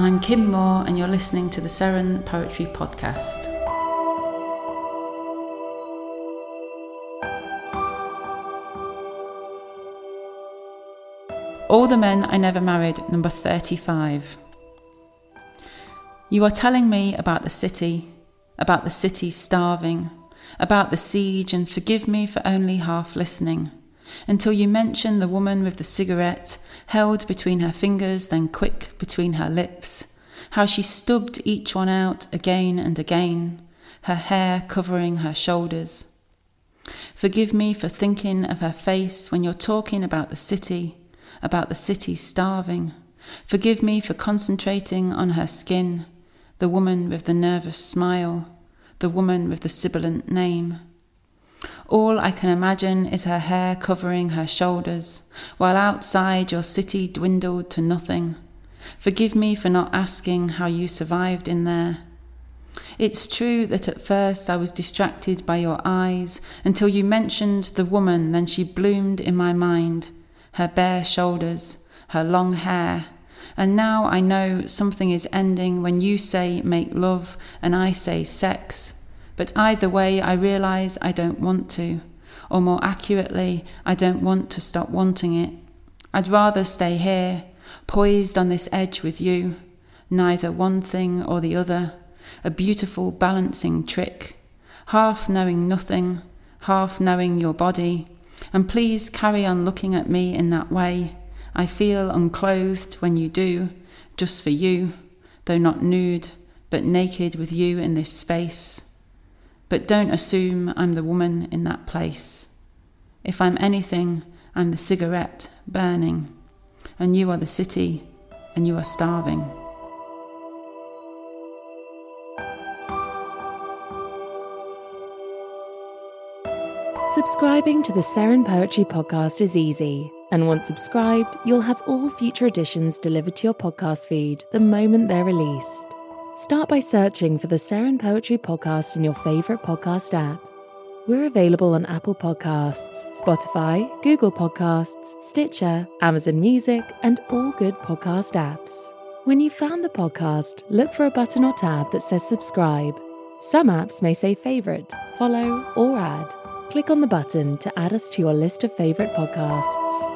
I'm Kim Moore, and you're listening to the Seren Poetry Podcast. All the Men I Never Married, number 35. You are telling me about the city, about the city starving, about the siege, and forgive me for only half listening until you mention the woman with the cigarette held between her fingers, then quick between her lips, how she stubbed each one out again and again, her hair covering her shoulders. Forgive me for thinking of her face when you're talking about the city, about the city starving. Forgive me for concentrating on her skin, the woman with the nervous smile, the woman with the sibilant name. All I can imagine is her hair covering her shoulders, while outside your city dwindled to nothing. Forgive me for not asking how you survived in there. It's true that at first I was distracted by your eyes until you mentioned the woman, then she bloomed in my mind her bare shoulders, her long hair. And now I know something is ending when you say make love and I say sex. But either way, I realise I don't want to. Or more accurately, I don't want to stop wanting it. I'd rather stay here, poised on this edge with you, neither one thing or the other, a beautiful balancing trick, half knowing nothing, half knowing your body. And please carry on looking at me in that way. I feel unclothed when you do, just for you, though not nude, but naked with you in this space. But don't assume I'm the woman in that place. If I'm anything, I'm the cigarette burning, and you are the city, and you are starving. Subscribing to the Seren Poetry Podcast is easy. And once subscribed, you'll have all future editions delivered to your podcast feed the moment they're released. Start by searching for the Seren Poetry Podcast in your favourite podcast app. We're available on Apple Podcasts, Spotify, Google Podcasts, Stitcher, Amazon Music, and all good podcast apps. When you've found the podcast, look for a button or tab that says subscribe. Some apps may say favourite, follow, or add. Click on the button to add us to your list of favourite podcasts.